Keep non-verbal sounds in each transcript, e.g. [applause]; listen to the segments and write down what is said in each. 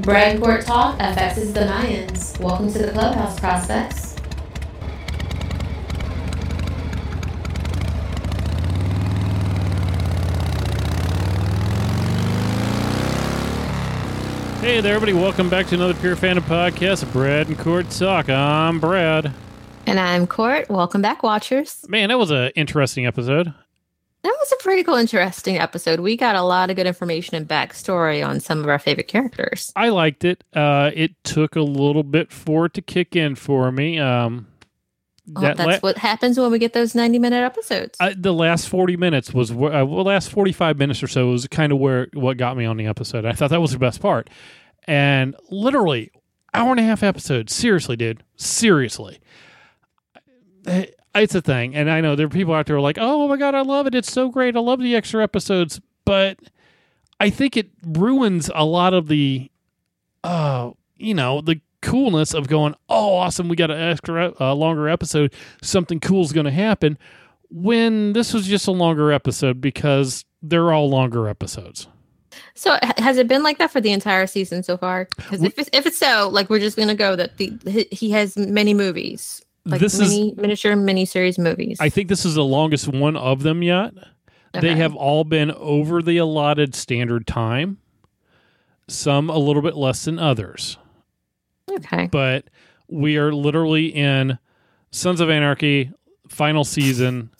Brad and Court Talk FX's The Mayans. Welcome to the Clubhouse Prospects. Hey there, everybody. Welcome back to another Pure Fandom podcast, Brad and Court Talk. I'm Brad. And I'm Court. Welcome back, watchers. Man, that was an interesting episode. That was a pretty cool, interesting episode. We got a lot of good information and backstory on some of our favorite characters. I liked it. Uh, it took a little bit for it to kick in for me. Um, Well, that's la- what happens when we get those 90 minute episodes. I, the last 40 minutes was uh, well, the last 45 minutes or so was kind of where what got me on the episode. I thought that was the best part. And literally, hour and a half episode. Seriously, dude. Seriously. It's a thing. And I know there are people out there who are like, oh my God, I love it. It's so great. I love the extra episodes. But I think it ruins a lot of the, uh, you know, the coolness of going, oh, awesome. We got an extra, uh, longer episode. Something cool is going to happen when this was just a longer episode because they're all longer episodes. so, has it been like that for the entire season so far? Because if if it's so, like, we're just going to go that the he- he has many movies, like This is- mini, miniature miniseries movies. I think this is the longest one of them yet. They have all been over the allotted standard time, some a little bit less than others. Okay. But we are literally in Sons of Anarchy final season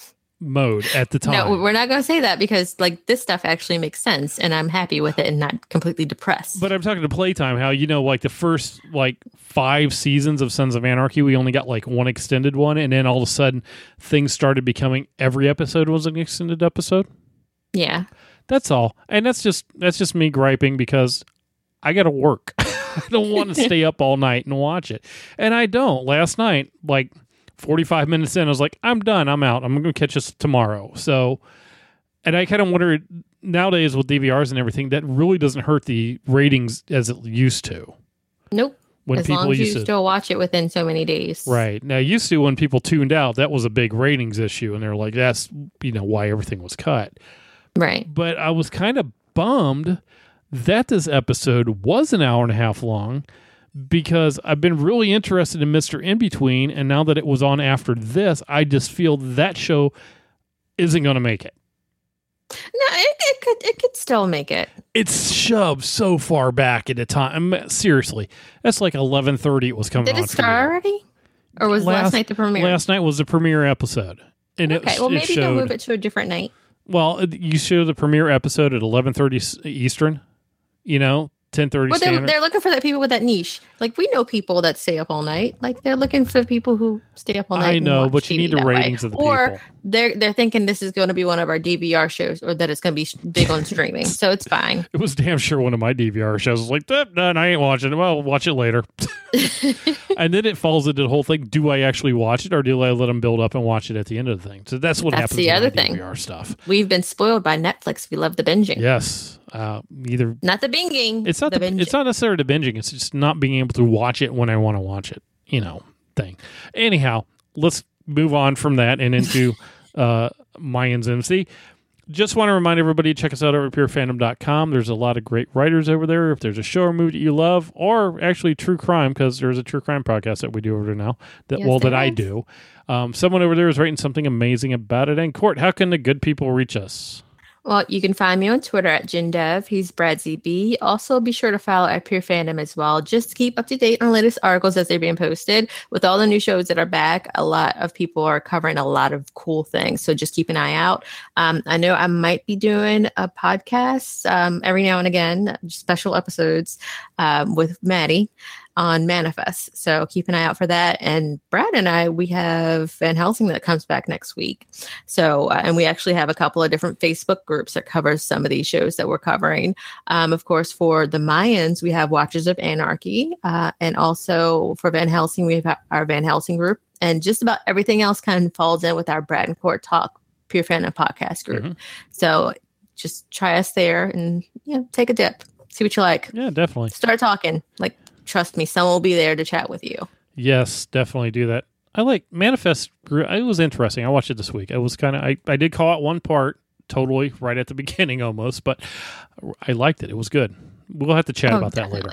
mode at the time. No, we're not going to say that because like this stuff actually makes sense, and I'm happy with it and not completely depressed. But I'm talking to Playtime, how you know, like the first like five seasons of Sons of Anarchy, we only got like one extended one, and then all of a sudden things started becoming every episode was an extended episode. yeah, That's all, and that's just that's just me griping because I got to work. [laughs] I don't want to [laughs] stay up all night and watch it, and I don't. Last night, like 45 minutes in, I was like, I'm done. I'm out. I'm going to catch this tomorrow. So, and I kind of wonder nowadays with DVRs and everything, that really doesn't hurt the ratings as it used to. nope. When as people long as you used to, still watch it within so many days, right now, used to when people tuned out, that was a big ratings issue, and they're like, that's you know why everything was cut. Right. but I was kind of bummed that this episode was an hour and a half long because I've been really interested in Mr. Inbetween, and now that it was on after this, I just feel that show isn't going to make it. No, it, it could it could still make it. It's shoved so far back at a time. Um, seriously, that's like eleven thirty. It was coming Did it start already, or was last, Last- night the premiere? Last night was the premiere episode, and it's okay, it, well maybe they'll move it to a different night. Well, you show the premiere episode at eleven thirty Eastern. You know, ten thirty. Well, they're, they're looking for that people with that niche. Like we know people that stay up all night. Like they're looking for people who stay up all night. I know, but you TV need the that way. ratings of the or people. they're they're thinking this is going to be one of our DVR shows, or that it's going to be big on streaming. So it's fine. [laughs] It was damn sure one of my DVR shows. I was like, "That done. I ain't watching it. Well, watch it later. [laughs] and then it falls into the whole thing. Do I actually watch it or do I let them build up and watch it at the end of the thing? So that's what That's happens the other thing. DVR stuff. We've been spoiled by Netflix. We love the binging, Yes. Uh, either not the binging. it's not the, binging. it's not necessarily the binging. It's just not being able to watch it when I want to watch it. You know, thing. Anyhow, let's move on from that and into [laughs] uh, Mayans MC. Just want to remind everybody to check us out over at purefandom.com. There's a lot of great writers over there. If there's a show or movie that you love, or actually true crime, because there's a true crime podcast that we do over there now. That Yes, well, that I do. Um, someone over there is writing something amazing about it. And Court, how can the good people reach us? Well, you can find me on Twitter at JinDev. He's Brad ZB. Also, be sure to follow at Pure Fandom as well, just to keep up to date on the latest articles as they're being posted. With all the new shows that are back, a lot of people are covering a lot of cool things. So just keep an eye out. Um, I know I might be doing a podcast um, every now and again, special episodes um, with Maddie on Manifest. So keep an eye out for that. And Brad and I, we have Van Helsing that comes back next week. So, uh, and we actually have a couple of different Facebook groups that cover some of these shows that we're covering. Um, of course, for the Mayans, we have Watchers of Anarchy. Uh, and also for Van Helsing, we have our Van Helsing group. And just about everything else kind of falls in with our Brad and Court Talk Pure Fandom podcast group. Mhm. So just try us there and you know, take a dip, see what you like. Yeah, definitely. Start talking. Like, trust me, someone will be there to chat with you. Yes, definitely do that. I like Manifest. It was interesting. I watched it this week. I was kind of. I, I did call out one part totally right at the [laughs] beginning almost, but I liked it. It was good. We'll have to chat Oh, about that later.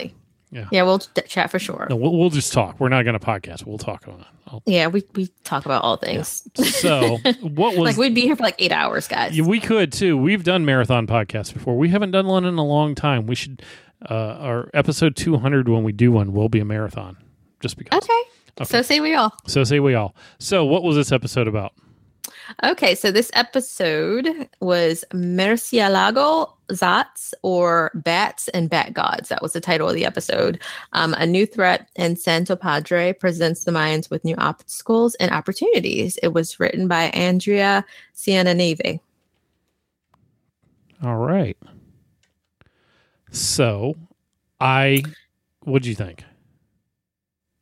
Yeah. Yeah, we'll chat for sure. No, we'll, we'll just talk. We're not going to podcast. We'll talk on it. I'll- Yeah, we, we talk about all things. So, [laughs] what was like we'd be here for like eight hours, guys. Yeah, we could too. We've done marathon podcasts before. We haven't done one in a long time. We should. Uh, our episode 200 when we do one will be a marathon, just because. okay. So say we all. So say we all. So what was this episode about? Okay, so this episode was Murcielago Zotz or Bats and Bat Gods. That was the title of the episode. Um, a new threat in Santo Padre presents the Mayans with new obstacles and opportunities. It was written by Andrea Siena Ciannavei. All right. So, I, what'd you think?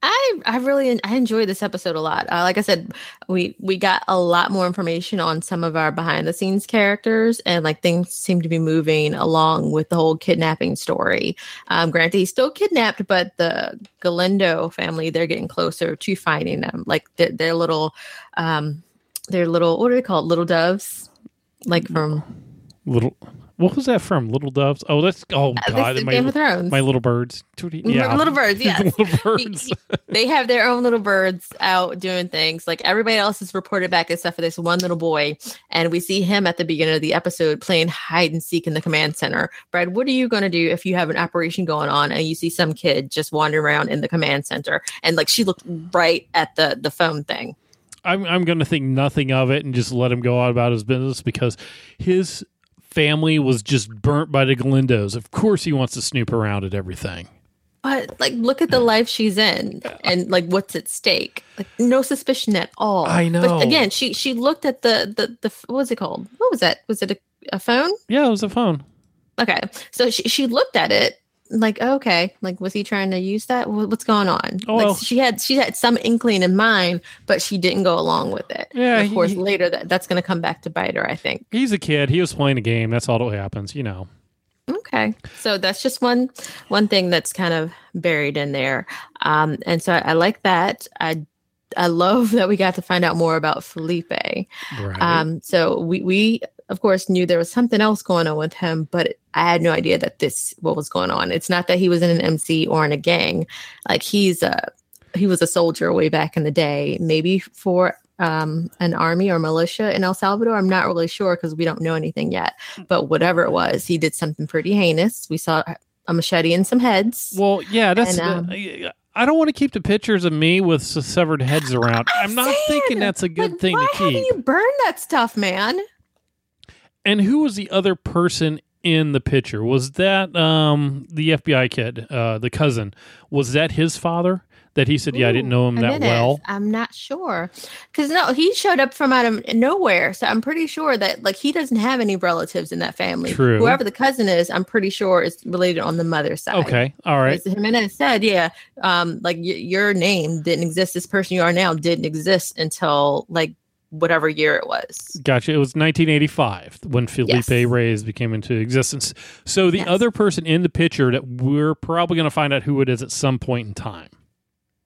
I I really I enjoyed this episode a lot. Uh, like I said, we we got a lot more information on some of our behind the scenes characters, and like things seem to be moving along with the whole kidnapping story. Um, granted, he's still kidnapped, but the Galindo family they're getting closer to finding them. Like their, their little, um, their little what are they called? Little doves, like from Little, what was that from? Little Doves? Oh, that's, oh, uh, God. My, Game of Thrones. my little birds. Yeah. little birds. [laughs] Yes. little birds. they have their own little birds out doing things. Like everybody else is reported back except for this one little boy. And we see him at the beginning of the episode playing hide and seek in the command center. Brad, what are you going to do if you have an operation going on and you see some kid just wandering around in the command center? And like she looked right at the the phone thing. I'm I'm going to think nothing of it and just let him go out about his business because his family was just burnt by the Galindos. Of course, he wants to snoop around at everything. But like look at the life she's in and like what's at stake. Like no suspicion at all. I know. But again, she she looked at the the the what was it called? What was that? Was it a, a phone? Yeah, it was a phone. Okay. So she, she looked at it like, okay, like, was he trying to use that? What's going on? Oh, like, well. she had, she had some inkling in mind, but she didn't go along with it. Yeah, And of course, he- later that, that's going to come back to bite her, I think. He's a kid. He was playing a game. That's all that happens, you know. Okay. So that's just one, one thing that's kind of buried in there. Um, and so I, I like that. I, I love [laughs] that we got to find out more about Felipe. Right. Um, so we, we of course knew there was something else going on with him, but I had no idea that this what was going on. It's not that he was in an MC or in a gang. Like he's a he was a soldier way back in the day, maybe for um, an army or militia in El Salvador. I'm not really sure because we don't know anything yet. But whatever it was, he did something pretty heinous. We saw a machete and some heads. well, yeah, that's. and, um, I don't want to keep the pictures of me with severed heads [laughs] around. I'm not saying, thinking that's a good Like, thing why to keep. haven't you burn that stuff, man? And who was the other person in the picture? Was that um, the FBI kid, uh, the cousin? Was that his father? That he said, "Yeah, I didn't know him Ooh, that well." I'm not sure because no, he showed up from out of nowhere. So I'm pretty sure that like he doesn't have any relatives in that family. True. Whoever the cousin is, I'm pretty sure is related on the mother's side. Okay, all right. As Jimenez said, yeah, um, like y- your name didn't exist. This person you are now didn't exist until like whatever year it was. Gotcha. It was 1985 when Felipe Yes. Reyes became into existence. So the Yes. other person in the picture that we're probably going to find out who it is at some point in time.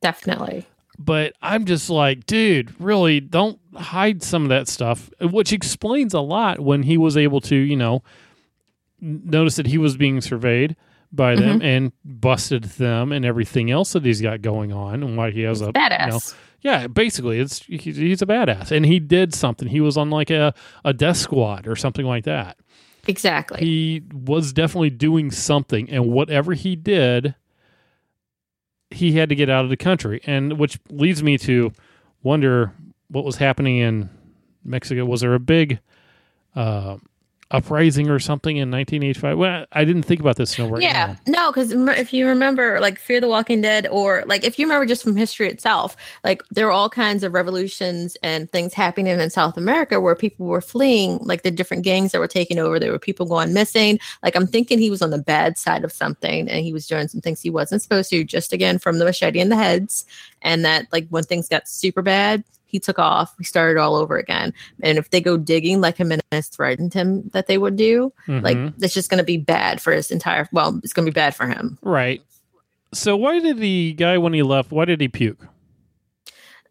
Definitely. But I'm just like, dude, really don't hide some of that stuff, which explains a lot when he was able to, you know, notice that he was being surveyed by them Mm-hmm. and busted them and everything else that he's got going on and why he has a Badass. you know, yeah, basically, it's he's, he's a badass, and he did something. He was on like a a death squad or something like that. Exactly. He was definitely doing something, and whatever he did, he had to get out of the country, and which leads me to wonder what was happening in Mexico. Was there a big uh, uprising or something in 1985? Well, I didn't think about this until yeah, now. no, because if you remember, like Fear the Walking Dead, or like if you remember just from history itself, like there were all kinds of revolutions and things happening in South America where people were fleeing, like the different gangs that were taking over. There were people going missing. Like I'm thinking he was on the bad side of something and he was doing some things he wasn't supposed to, just again from the machete in the heads. And that, like, when things got super bad, he took off. We started all over again. And if they go digging like him and Jimenez threatened him that they would do, like Mhm. it's just going to be bad for his entire well it's going to be bad for him right. So why did the guy when he left? Why did he puke?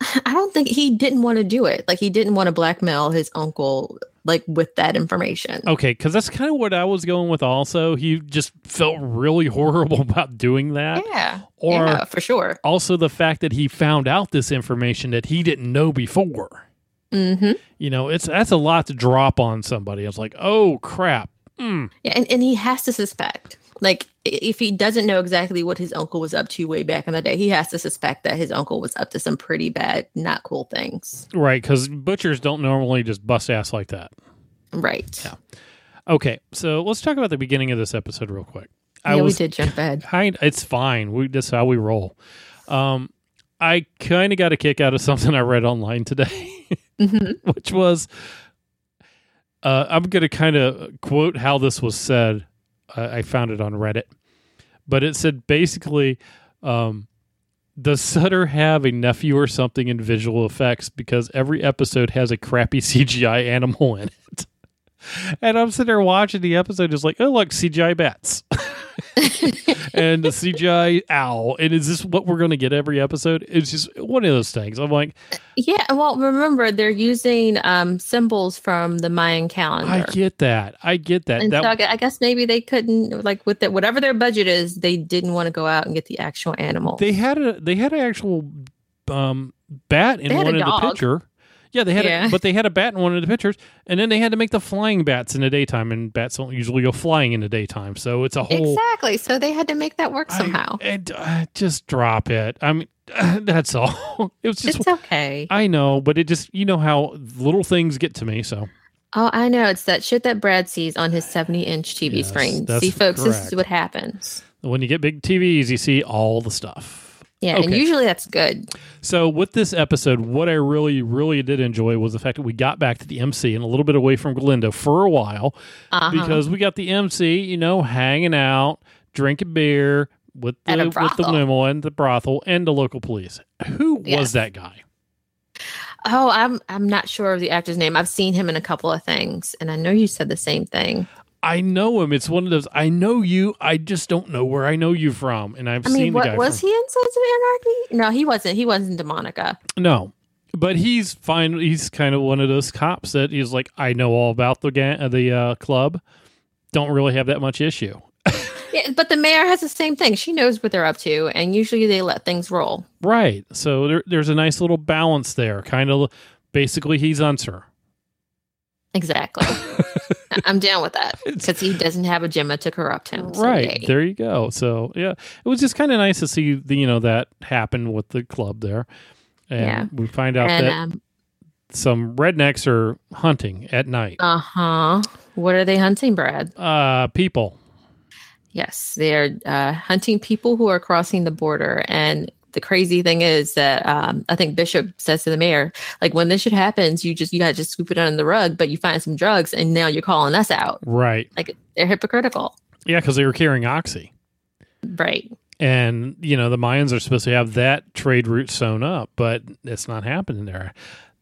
[sighs] i don't think he didn't want to do it like he didn't want to blackmail his uncle like with that information. Okay, because that's kind of what I was going with. Also, he just felt really horrible [laughs] about doing that. Yeah. Or yeah, for sure. also the fact that he found out this information that he didn't know before. hmm You know, it's that's a lot to drop on somebody. It's like, oh crap. Mm. Yeah, and, and he has to suspect. Like, if he doesn't know exactly what his uncle was up to way back in the day, he has to suspect that his uncle was up to some pretty bad, not cool things. Right, because butchers don't normally just bust ass like that. Right. Yeah. Okay, so let's talk about the beginning of this episode real quick. I yeah, was we did jump ahead. [laughs] kind. It's fine. We that's how we roll. Um, I kind of got a kick out of [laughs] something I read online today, Mhm. [laughs] which was, uh, I'm going to kind of quote how this was said. I found it on Reddit, but it said basically, um, does Sutter have a nephew or something in visual effects because every episode has a crappy [laughs] CGI animal in it? And I'm sitting there watching the episode, just like, oh, look, CGI bats [laughs] and the CGI owl. And is this what we're going to get every episode? It's just one of those things. I'm like, Yeah, well, remember they're using um, symbols from the Mayan calendar. I get that. I get that. and that so I I guess maybe they couldn't like with the, whatever their budget is, they didn't want to go out and get the actual animal. they had a they had an actual um, bat in one of the picture. Yeah, they had, Yeah. a, but they had a bat in one of the pictures, and then they had to make the flying bats in the daytime, and bats don't usually go flying in the daytime, so it's a whole. exactly. So they had to make that work I- somehow. and, uh, just drop it. I mean, [laughs] that's all. [laughs] It was just it's okay. I know, but it just you know how little things get to me. So Oh, I know. It's that shit that Brad sees on his 70 inch TV Yes, screen. See, folks, this is what happens. when you get big TVs, you see all the stuff. Yeah, and usually that's good. So with this episode, what I really, really did enjoy was the fact that we got back to the MC and a little bit away from Galindo for a while Uh-huh. because we got the MC, you know, hanging out, drinking beer with the with the limo and the brothel and the local police. Who was that guy? oh, I'm I'm not sure of the actor's name. I've seen him in a couple of things, and I know you said the same thing. I know him. It's one of those. I know you. I just don't know where I know you from. And I've I seen mean, the what guy. was from, he in Sons of Anarchy? No, he wasn't. He wasn't Demonica. No, but he's fine. He's kind of one of those cops that he's like, I know all about the ga- uh, the uh, club. Don't really have that much issue. [laughs] Yeah, but the mayor has the same thing. She knows what they're up to, and usually they let things roll. Right. So there, there's a nice little balance there. Kind of basically, he's Unser. Exactly. [laughs] I'm down with that because he doesn't have a Gemma to corrupt him. so right yay. there you go. So yeah, it was just kind of nice to see the you know that happen with the club there, and Yeah. we find out And that um, some rednecks are hunting at night. uh huh. What are they hunting, Brad? Uh, people. Yes, they're uh, hunting people who are crossing the border. And the crazy thing is that um, I think Bishop says to the mayor, like, when this shit happens, you just you gotta just scoop it under the rug. But you find some drugs, and now you're calling us out. Right. Like they're hypocritical, Yeah, because they were carrying oxy. right? and you know the Mayans are supposed to have that trade route sewn up, but it's not happening there.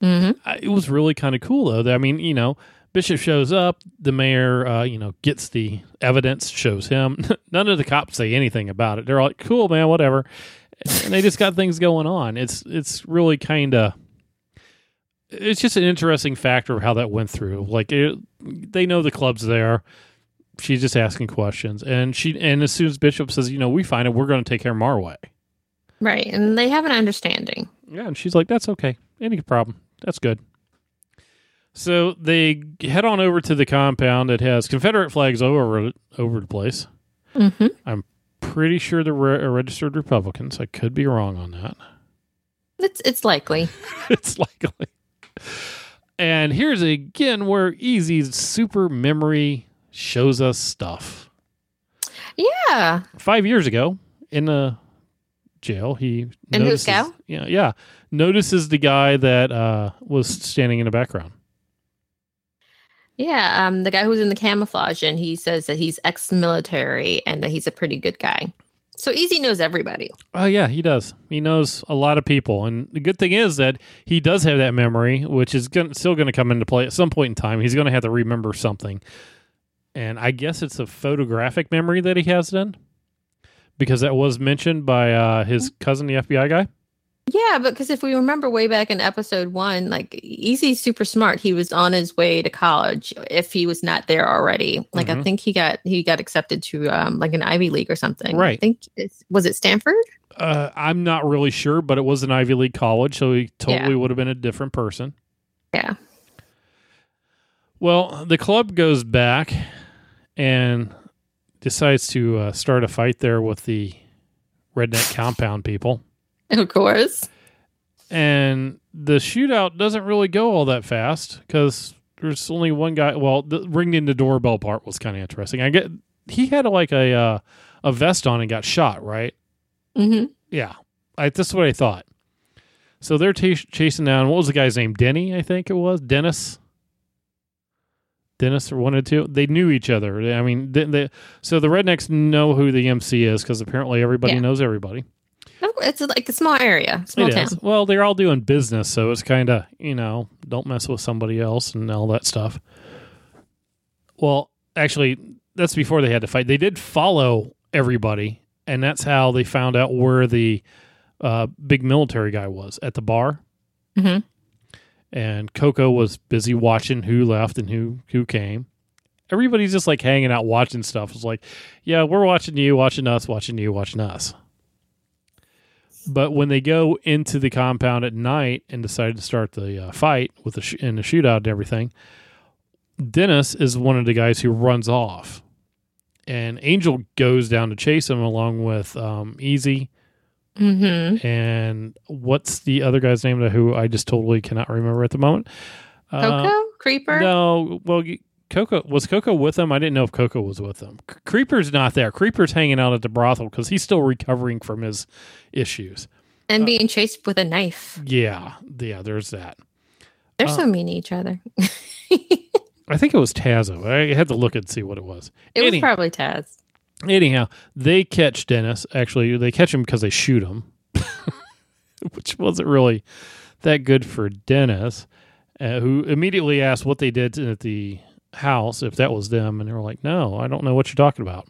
hmm I- It was really kind of cool though. I mean, you know, Bishop shows up, the mayor, uh, you know, gets the evidence, shows him. [laughs] None of the cops say anything about it. They're like, "Cool, man, whatever," and they just got things going on. It's it's really kind of. It's just an interesting factor of how that went through. Like it, they know the club's there. She's just asking questions, and she and as soon as Bishop says, "You know, we find it, we're going to take care of him our way." Right, and they have an understanding. Yeah, and she's like, "That's okay, any problem. That's good." So they head on over to the compound that has Confederate flags over over the place. hmm Pretty sure they're re- registered Republicans. I could be wrong on that. It's it's likely. [laughs] it's likely. And here's again where Easy's super memory shows us stuff. Yeah, Five years ago in the jail, he In notices, yeah, yeah, notices the guy that uh, was standing in the background. Yeah. Um, the guy who's in the camouflage, and he says that he's ex-military and that he's a pretty good guy. So Easy knows everybody. Oh yeah, he does. He knows a lot of people, and the good thing is that he does have that memory, which is gonna, still going to come into play at some point in time. He's going to have to remember something, and I guess it's a photographic memory that he has then, because that was mentioned by uh, his cousin, the FBI guy. Yeah, because if we remember way back in episode one, like Easy's super smart. He was on his way to college if he was not there already. Like I Mhm. think he got he got accepted to um like an Ivy League or something. Right. I think it's was it Stanford? Uh, I'm not really sure, but it was an Ivy League college, so he totally Yeah. would have been a different person. Yeah. Well, the club goes back and decides to uh, start a fight there with the redneck compound people. Of course. And the shootout doesn't really go all that fast because there's only one guy. Well, the ringing the doorbell part was kind of interesting. I get he had like a uh, a vest on and got shot, right? hmm Yeah, I, that's what I thought. So they're t- chasing down. What was the guy's name? Denny, I think it was. Dennis. Dennis or one or two. They knew each other. I mean, they, they, so the rednecks know who the MC is because apparently everybody Yeah. knows everybody. It's like a small area, small It town. is. Well, they're all doing business, so it's kind of you know don't mess with somebody else and all that stuff. Well, actually, that's before they had to fight. They did follow everybody, and that's how they found out where the uh, big military guy was at the bar. Mhm. And Coco was busy watching who left and who who came. Everybody's just like hanging out watching stuff. It's like, yeah, we're watching you, watching us, watching you, watching us. But when they go into the compound at night and decide to start the uh, fight with the sh- and the shootout and everything, Dennis is one of the guys who runs off, and Angel goes down to chase him along with um, Easy hmm and what's the other guy's name who I just totally cannot remember at the moment. Uh, Coco? Creeper? no, well, Coco was Coco with them. I didn't know if Coco was with them. C- Creeper's not there. Creeper's hanging out at the brothel because he's still recovering from his issues. And being chased with a knife. Yeah, yeah. There's that. They're Uh, so mean to each other. I think it was Tazo. I had to look and see what it was. It was probably Taz. Anyhow, they catch Dennis. Actually, they catch him because they shoot him, [laughs] which wasn't really that good for Dennis, uh, who immediately asked what they did at the house, if that was them. And they were like, no, I don't know what you're talking about.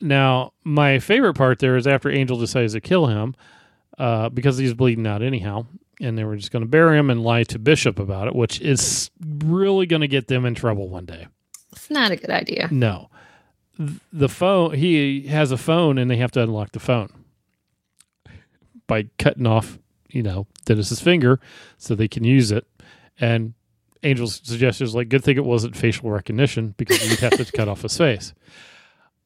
Now, my favorite part there is after Angel decides to kill him uh, because he's bleeding out anyhow. And they were just going to bury him and lie to Bishop about it, which is really going to get them in trouble one day. It's not a good idea. No. The phone, he has a phone and they have to unlock the phone by cutting off, you know, Dennis's finger so they can use it. And Angel's suggestion is like, good thing it wasn't facial recognition because you'd have to cut off his face.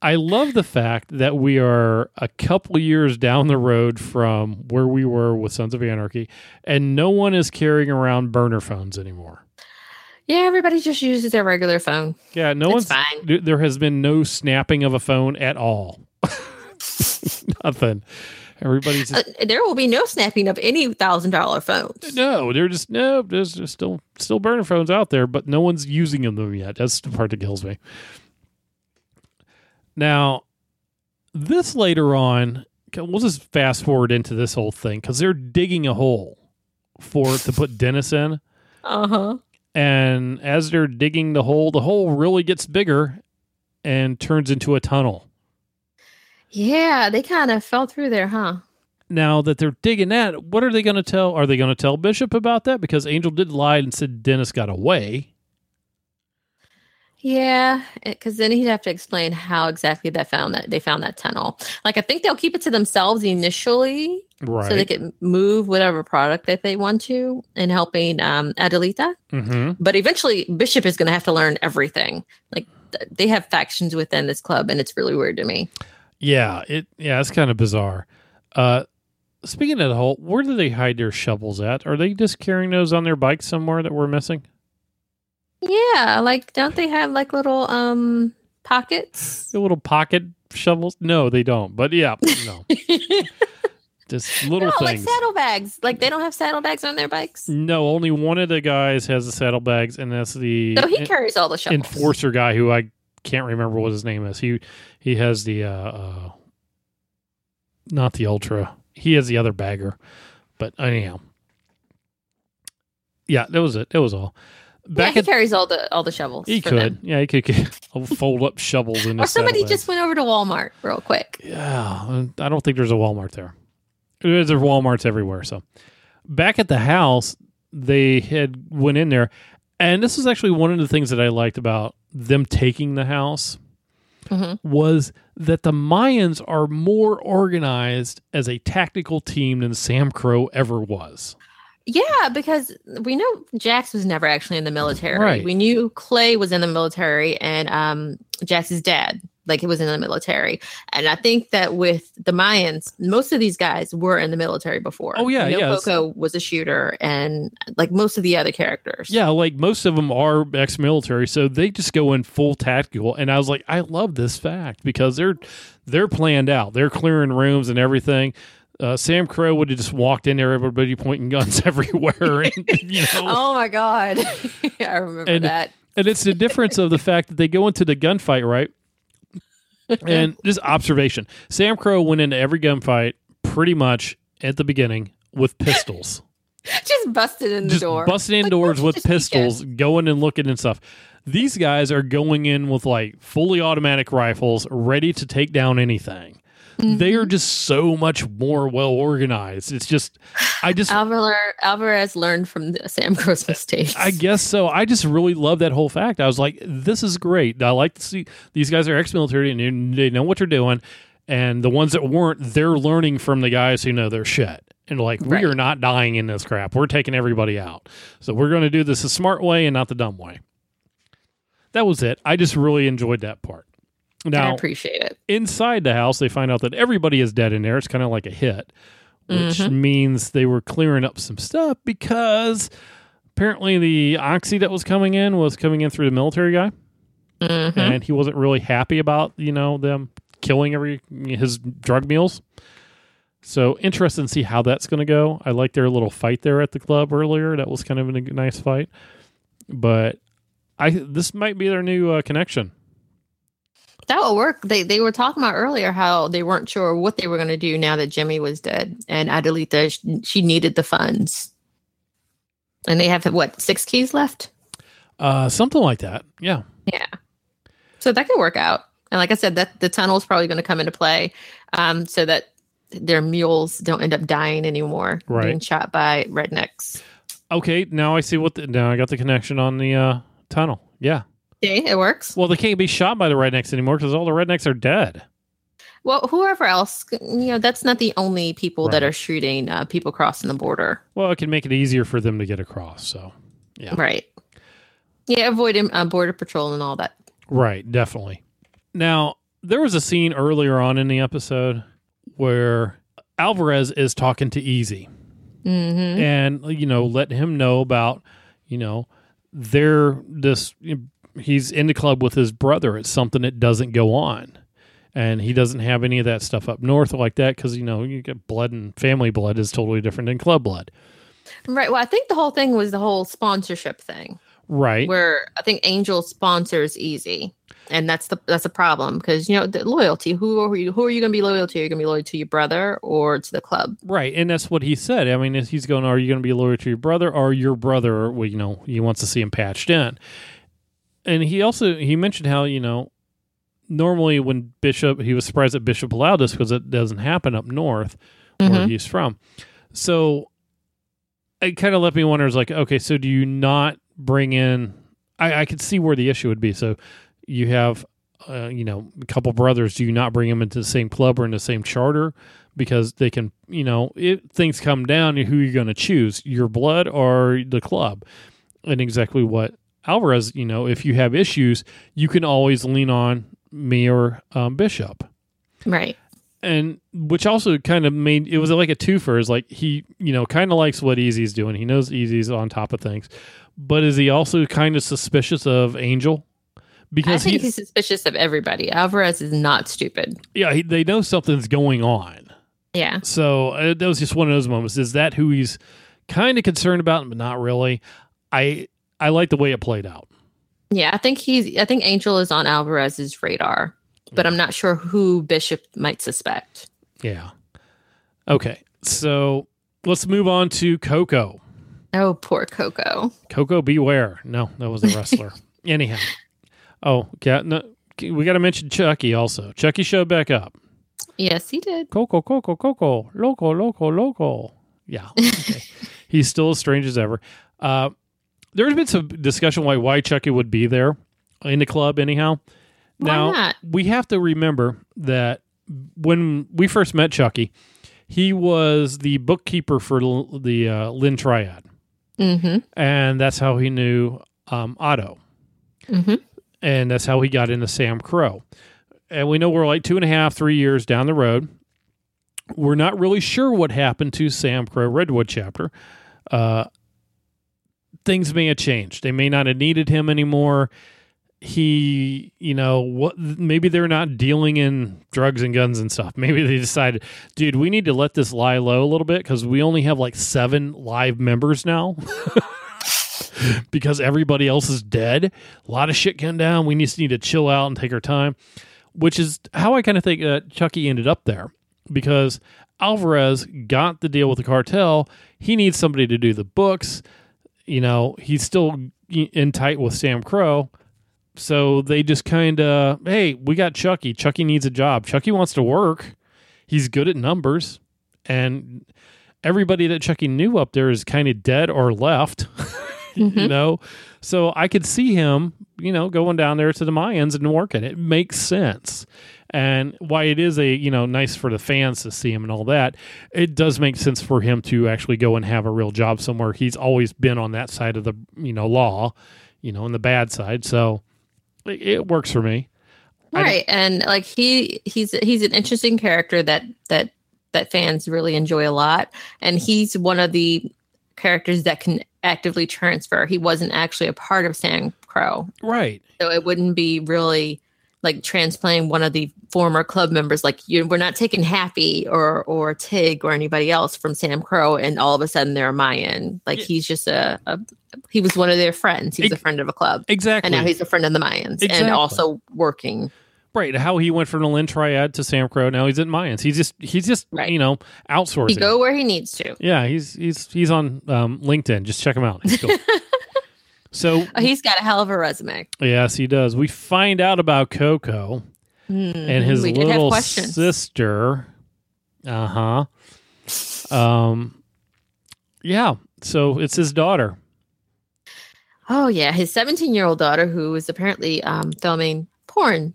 I love the fact that we are a couple years down the road from where we were with Sons of Anarchy, and no one is carrying around burner phones anymore. Yeah, everybody just uses their regular phone. Yeah, no it's one's fine. There- There has been no snapping of a phone at all. [laughs] Nothing. Everybody's Uh, there will be no snapping of any thousand dollar phones. no. They're just no. There's just still still burner phones out there, but no one's using them yet. That's the part that kills me. Now, this later on, we'll just fast forward into this whole thing because they're digging a hole for to put Dennis in. Uh huh. And as they're digging the hole, the hole really gets bigger and turns into a tunnel. Yeah, they kind of fell through there, huh? Now that they're digging that, what are they going to tell? Are they going to tell Bishop about that? Because Angel did lie and said Dennis got away. Yeah, because then he'd have to explain how exactly they found that they found that tunnel. Like I think they'll keep it to themselves initially, Right. so they can move whatever product that they want to in helping um, Adelita. hmm But eventually, Bishop is going to have to learn everything. Like th- they have factions within this club, and it's really weird to me. Yeah. It. Yeah. It's kind of bizarre. Uh, speaking of the hole, where do they hide their shovels at? Are they just carrying those on their bikes somewhere that we're missing? Yeah, like don't they have like little um pockets? The little pocket shovels? No, they don't. But yeah, [laughs] no, just little no, like things. saddlebags. Like they don't have saddlebags on their bikes. no, only one of the guys has the saddlebags, and that's the So he carries all the shovels. enforcer guy who I can't remember what his name is. He he has the uh, uh not the ultra. He has the other bagger. But anyhow. Yeah, that was it. That was all. yeah, Back he at carries all the all the shovels. he could. them. Yeah, he could, could [laughs] fold up shovels in Or somebody saddlebags. just went over to Walmart real quick. Yeah, I don't think there's a Walmart there. There's Walmarts everywhere. So back at the house, they had went in there, and this is actually one of the things that I liked about them taking the house Mhm. was that the Mayans are more organized as a tactical team than SAMCRO ever was. Yeah, because we know Jax was never actually in the military. Right. We knew Clay was in the military and um Jax's dad, like it was in the military. And I think that with the Mayans, most of these guys were in the military before. Oh, yeah, yeah, Coco was a shooter and like most of the other characters. Yeah, like most of them are ex-military, so they just go in full tactical. And I was like, I love this fact because they're they're planned out. They're clearing rooms and everything. Uh, SAMCRO would have just walked in there, everybody pointing guns [laughs] everywhere, and you [laughs] know. Oh my god. [laughs] I remember And- that. And it's the difference of the fact that they go into the gunfight, right? [laughs] And just observation: SAMCRO went into every gunfight pretty much at the beginning with pistols. [laughs] Just busted in the just door. busting in Like, doors with pistols, going and looking and stuff. These guys are going in with like fully automatic rifles, ready to take down anything. They Mm-hmm. are just so much more well organized. It's just, I just, [sighs] Alvarez, Alvarez learned from the SAMCRO's mistakes. I guess so. I just really love that whole fact. I was like, this is great. I like to see these guys are ex-military and they- they know what they're doing. And the ones that weren't, they're learning from the guys who know their shit. And like, we are not dying in this crap. We're taking everybody out. So we're going to do this the smart way and not the dumb way. That was it. I just really enjoyed that part. I Now, appreciate it. inside the house, they find out that everybody is dead in there. It's kind of like a hit, which means they were clearing up some stuff because apparently the oxy that was coming in was coming in through the military guy, Mhm. and he wasn't really happy about you know them killing every his drug mules. So interested to see how that's going to go. I like their little fight there at the club earlier. That was kind of a nice fight, but I this might be their new uh, connection. That will work. They they were talking about earlier how they weren't sure what they were going to do now that Jimmy was dead, and Adelita sh- she needed the funds, and they have what six keys left. Uh, something like that. Yeah. Yeah, so that could work out. And like I said, that the tunnel is probably going to come into play, um, so that their mules don't end up dying anymore, Right. being shot by rednecks. Okay, now I see what the, now I got the connection on the uh, tunnel. Yeah. See, it works. Well, they can't be shot by the rednecks anymore because all the rednecks are dead. Well, whoever else, you know, that's not the only people that are shooting uh, people crossing the border. Well, it can make it easier for them to get across. So, Yeah. Right. Yeah, avoiding uh, border patrol and all that. right, definitely. Now, there was a scene earlier on in the episode where Alvarez is talking to Easy Mm-hmm. and you know let him know about you know they're this he's in the club with his brother it's something that doesn't go on and he doesn't have any of that stuff up north like that because you know you get blood and family blood is totally different than club blood Right. Well, I think the whole thing was the whole sponsorship thing, right where I think Angel sponsors Easy, and that's the that's the problem because you know the loyalty. Who are you? Who are you going to be loyal to? You're going to be loyal to your brother or to the club? right and that's what he said i mean he's going are you going to be loyal to your brother or your brother well, you know he wants to see him patched in and he also he mentioned how you know normally when bishop he was surprised that bishop allowed this because it doesn't happen up north where Mhm. he's from. So it kind of left me wonder, is like, okay, so do you not bring in? I, I could see where the issue would be. So you have, uh, you know, a couple brothers. Do you not bring them into the same club or in the same charter because they can, you know, if things come down, to who you're going to choose, your blood or the club? And exactly what Alvarez, you know, if you have issues, you can always lean on me or um, Bishop Right. and which also kind of made it was like a twofer is like he you know kind of likes what easy's doing he knows easy's on top of things but is he also kind of suspicious of angel I because think he's, he's suspicious of everybody. Alvarez is not stupid. yeah he, they know something's going on Yeah. so uh, that was just one of those moments is that who he's kind of concerned about but not really i i like the way it played out Yeah. I think he's. I think Angel is on Alvarez's radar, but I'm not sure who Bishop might suspect. yeah okay so let's move on to coco Oh, poor Coco. Koko B. Ware. No, that was a wrestler. [laughs] Anyhow. Oh, yeah. No, we got to mention Chucky also. Chucky showed back up. Yes, he did. Coco, Coco, Coco, loco, loco, loco. Yeah. Okay. [laughs] He's still as strange as ever. Uh, there's been some discussion why why Chucky would be there in the club anyhow. Why now not? we have to remember that when we first met Chucky, he was the bookkeeper for the uh, Lin Triad, Mm-hmm. and that's how he knew um, Otto, Mm-hmm. and that's how he got into SAMCRO. And we know we're like two and a half, three years down the road. We're not really sure what happened to SAMCRO Redwood chapter. Uh, things may have changed. They may not have needed him anymore. He, you know, what? Maybe they're not dealing in drugs and guns and stuff. [laughs] Maybe they decided, dude, we need to let this lie low a little bit because we only have like seven live members now. [laughs] because everybody else is dead. A lot of shit came down. We just need to chill out and take our time, which is how I kind of think uh, Chucky ended up there because Alvarez got the deal with the cartel. He needs somebody to do the books. You know, he's still in tight with SAMCRO. So they just kind of, hey, we got Chucky. Chucky needs a job. Chucky wants to work. He's good at numbers. And everybody that Chucky knew up there is kind of dead or left. [laughs] you Mhm. know so i could see him you know going down there to the mayans and working it makes sense and why it is a you know nice for the fans to see him and all that it does make sense for him to actually go and have a real job somewhere he's always been on that side of the you know law you know on the bad side so it, it works for me Right. And like he he's he's an interesting character that that that fans really enjoy a lot. And he's one of the characters that can actively transfer. He wasn't actually a part of Sam Crow. right So it wouldn't be really like transplanting one of the former club members. Like you, we're not taking Happy or or Tig or anybody else from SAMCRO, and all of a sudden they're a Mayan. Like Yeah. he's just a, a he was one of their friends. He was a friend of a club, exactly and now he's a friend of the Mayans, Exactly. and also working. right how he went from the lin triad to SAMCRO now he's at mayans he's just he's just Right. you know outsourcing He go where he needs to. Yeah, he's he's he's on um, LinkedIn. Just check him out. He's cool. [laughs] so Oh, he's got a hell of a resume. yes, he does. We find out about Coco and his little sister. Uh huh. Um. Yeah. So it's his daughter. Oh yeah, his 17 year old daughter, who was apparently um, filming porn,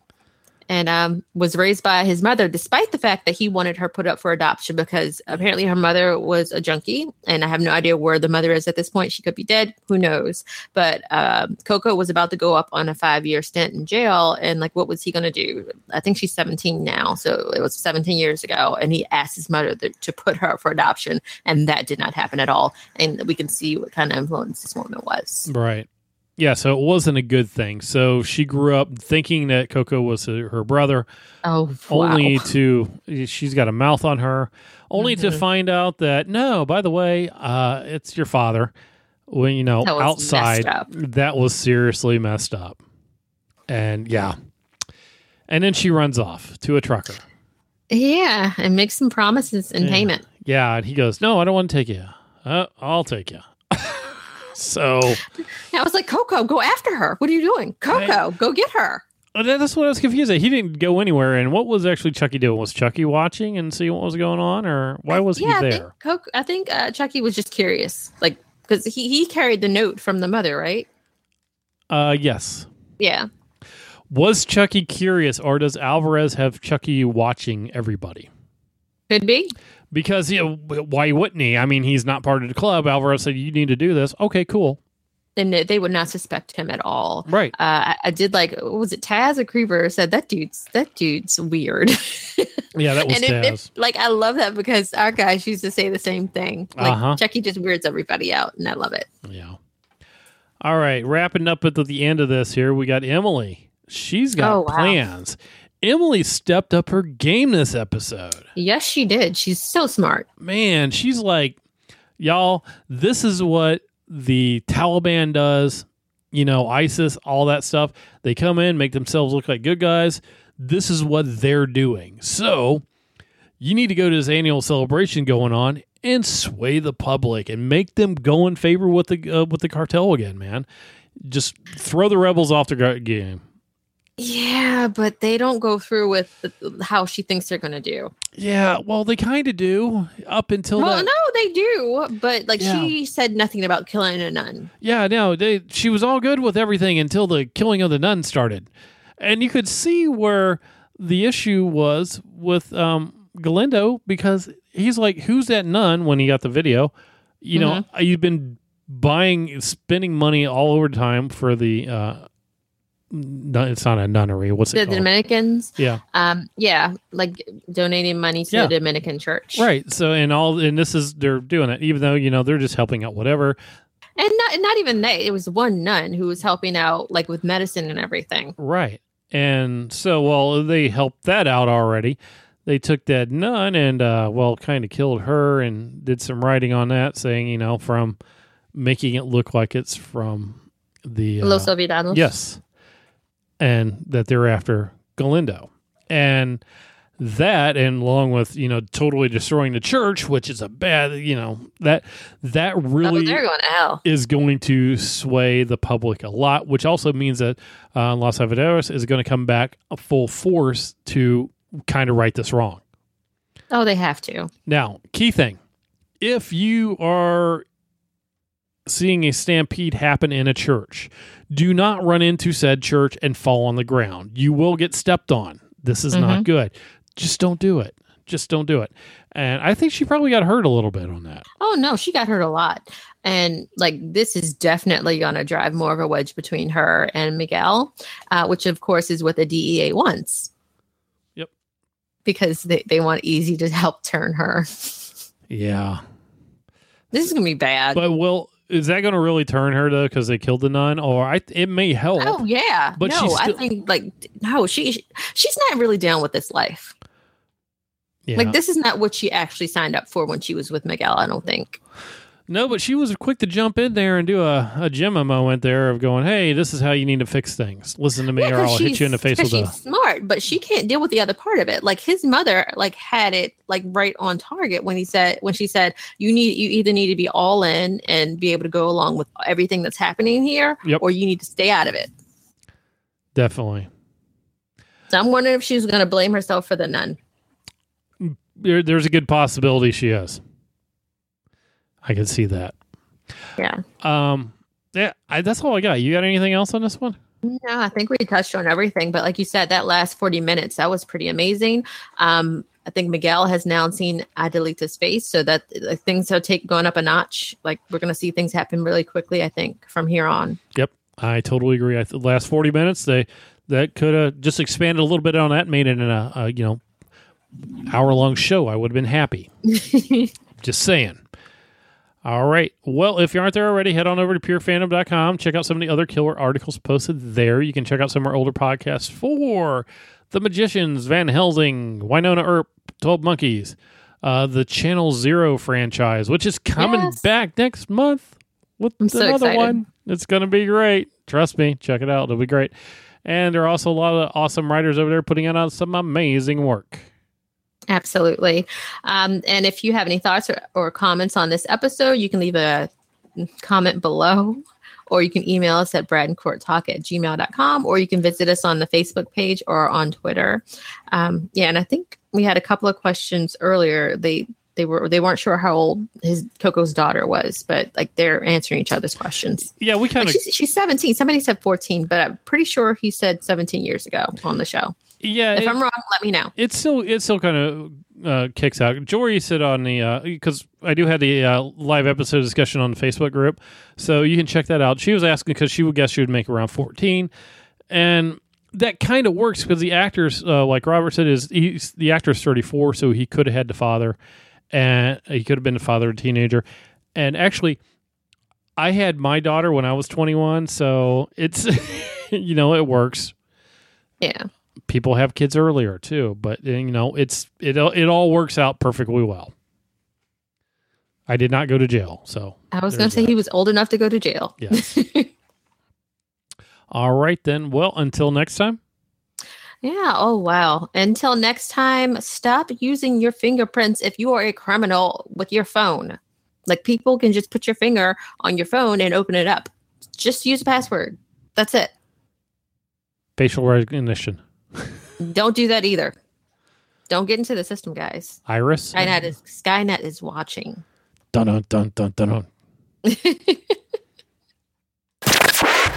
and um, was raised by his mother, despite the fact that he wanted her put up for adoption because apparently her mother was a junkie, and I have no idea where the mother is at this point. She could be dead, who knows? But um, Coco was about to go up on a five year stint in jail, and like, what was he going to do? I think she's 17 now, so it was 17 years ago, and he asked his mother to, to put her up for adoption, and that did not happen at all. And we can see what kind of influence this woman was. Right. Yeah. So it wasn't a good thing. So she grew up thinking that Coco was her her brother. Oh, wow. only to she's got a mouth on her only to Mhm. find out that no by the way uh it's your father when you know That outside that was seriously messed up and yeah and then she runs off to a trucker Yeah, and make some promises in Yeah. payment. yeah and he goes no i don't want to take you uh, i'll take you so [laughs] I was like, Coco, go after her. What are you doing? Coco, go get her. uh, that's what i was confused at he didn't go anywhere and what was actually chucky doing was chucky watching and see what was going on or why was yeah, he I there think Coco, I think uh, Chucky was just curious, like because he he carried the note from the mother, right? uh yes Yeah. Was Chucky curious, or does Alvarez have Chucky watching everybody? Could be. Because you know, why wouldn't he? I mean, he's not part of the club. Alvarez said, "You need to do this." Okay, cool, And they- would not suspect him at all. right? Uh, I, I did like, was it Taz or Creeper said that dude's that dude's weird. [laughs] Yeah, that was and it, Taz. it, like I love that because our guys used to say the same thing. Like Uh-huh. Chucky just weirds everybody out, and I love it. yeah. All right, wrapping up at the, the end of this here, we got Emily. She's got Oh, wow. plans. Emily stepped up her game this episode. Yes, she did. She's so smart. man, she's like, y'all, this is what the Taliban does. You know, ISIS, all that stuff. They come in, make themselves look like good guys. This is what they're doing. So you need to go to this annual celebration going on and sway the public and make them go in favor with the uh, with the cartel again, man. Just throw the rebels off the game. Yeah, but they don't go through with the, how she thinks they're going to do. Yeah, well, they kind of do up until Well, that. no, they do, but like Yeah. she said nothing about killing a nun. Yeah, no, they she was all good with everything until the killing of the nun started. And you could see where the issue was with um Galindo because he's like, Who's that nun when he got the video? You know, you've been buying spending money all over time for the uh it's not a nunnery. What's The it called? Dominicans, yeah. um, yeah, like donating money to Yeah. the Dominican church, Right. So and all and this is they're doing it, even though, you know, they're just helping out whatever. And not not even they. It was one nun who was helping out, like with medicine and everything. Right. And so, well, they helped that out already. They took that nun and, uh, well, kind of killed her and did some writing on that, saying, you know, from making it look like it's from the. Uh, Los Olvidados. yes. And that they're after Galindo. And that, and along with, you know, totally destroying the church, which is a bad, you know, that, that Oh, really they're going to is going to sway the public a lot, which also means that uh, Los Olvidados is going to come back a full force to kind of right this wrong. Oh, they have to. Now, key thing if you are seeing a stampede happen in a church, do not run into said church and fall on the ground. You will get stepped on. This is not good. Just don't do it. Just don't do it. And I think she probably got hurt a little bit on that. Oh no, she got hurt a lot. And like this is definitely going to drive more of a wedge between her and Miguel, uh, which of course is what the DEA wants. Yep. Because they, they want EZ to help turn her. Yeah. This is gonna be bad. But will is that going to really turn her though? Because they killed the nun, or I it may help. oh yeah, But no, she's I think like no, she she- she's not really down with this life. yeah. Like this is not what she actually signed up for when she was with Miguel. I don't think. No, but she was quick to jump in there and do a, a Gemma moment there of going, "Hey, this is how you need to fix things. Listen to me, Yeah, or I'll hit you in the face with a." she's smart, but she can't deal with the other part of it. Like his mother, like had it like right on target when he said when she said you need you either need to be all in and be able to go along with everything that's happening here, Yep. or you need to stay out of it. Definitely. So I'm wondering if she's going to blame herself for the nun. There, there's a good possibility she is. I can see that. Yeah. Um, yeah, I, that's all I got. You got anything else on this one? No, I think we touched on everything, but like you said, that last 40 minutes, that was pretty amazing. Um, I think Miguel has now seen Adelita's face, so that like, things are take going up a notch. Like we're going to see things happen really quickly. I think from here on. Yep, I totally agree. I th- last forty minutes, they that could have just expanded a little bit on that, made it in a, a you know hour long show. I would have been happy. [laughs] just saying. All right. Well, if you aren't there already, head on over to purefandom.com. Check out some of the other killer articles posted there. You can check out some of our older podcasts for The Magicians, Van Helsing, Wynonna Earp, 12 Monkeys, uh, the Channel Zero franchise, which is coming Yes. back next month with I'm so another excited. one. It's going to be great. Trust me. Check it out. It'll be great. And there are also a lot of awesome writers over there putting out some amazing work. Absolutely. Um, and if you have any thoughts or, or comments on this episode, you can leave a comment below, or you can email us at bradandcourttalk at gmail.com, or you can visit us on the Facebook page or on Twitter. Um, yeah, and I think we had a couple of questions earlier. They they were they weren't sure how old his Coco's daughter was, but like they're answering each other's questions. Yeah, we kind Like of she's, she's 17. Somebody said 14, but I'm pretty sure he said 17 years ago on the show. Yeah. If it- I'm wrong, let me know. it still it still kind of uh, kicks out. Jory said on the because I do have the uh, live episode discussion on the Facebook group, so you can check that out. She was asking because she would guess she would make around fourteen, and that kind of works because the actors, uh, like Robert said, is he's the actor's thirty four, so he could have had the father, and he could have been the father of a teenager, and actually. I had my daughter when I was 21, so it's [laughs] you know it works Yeah. People have kids earlier too but uh, you know it's it it all works out perfectly well i did not go to jail so I was going to say that. he was old enough to go to jail. yes [laughs] all right then well until next time Yeah. Oh, wow. Until next time, stop using your fingerprints if you are a criminal with your phone. Like people can just put your finger on your phone and open it up. Just use a password. That's it. Facial recognition. Don't do that either. Don't get into the system, guys. Iris. Skynet is Skynet is watching. Dun dun dun dun dun. [laughs]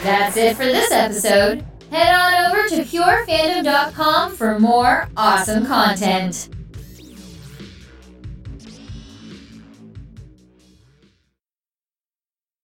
That's it for this episode. Head on over to purefandom.com for more awesome content.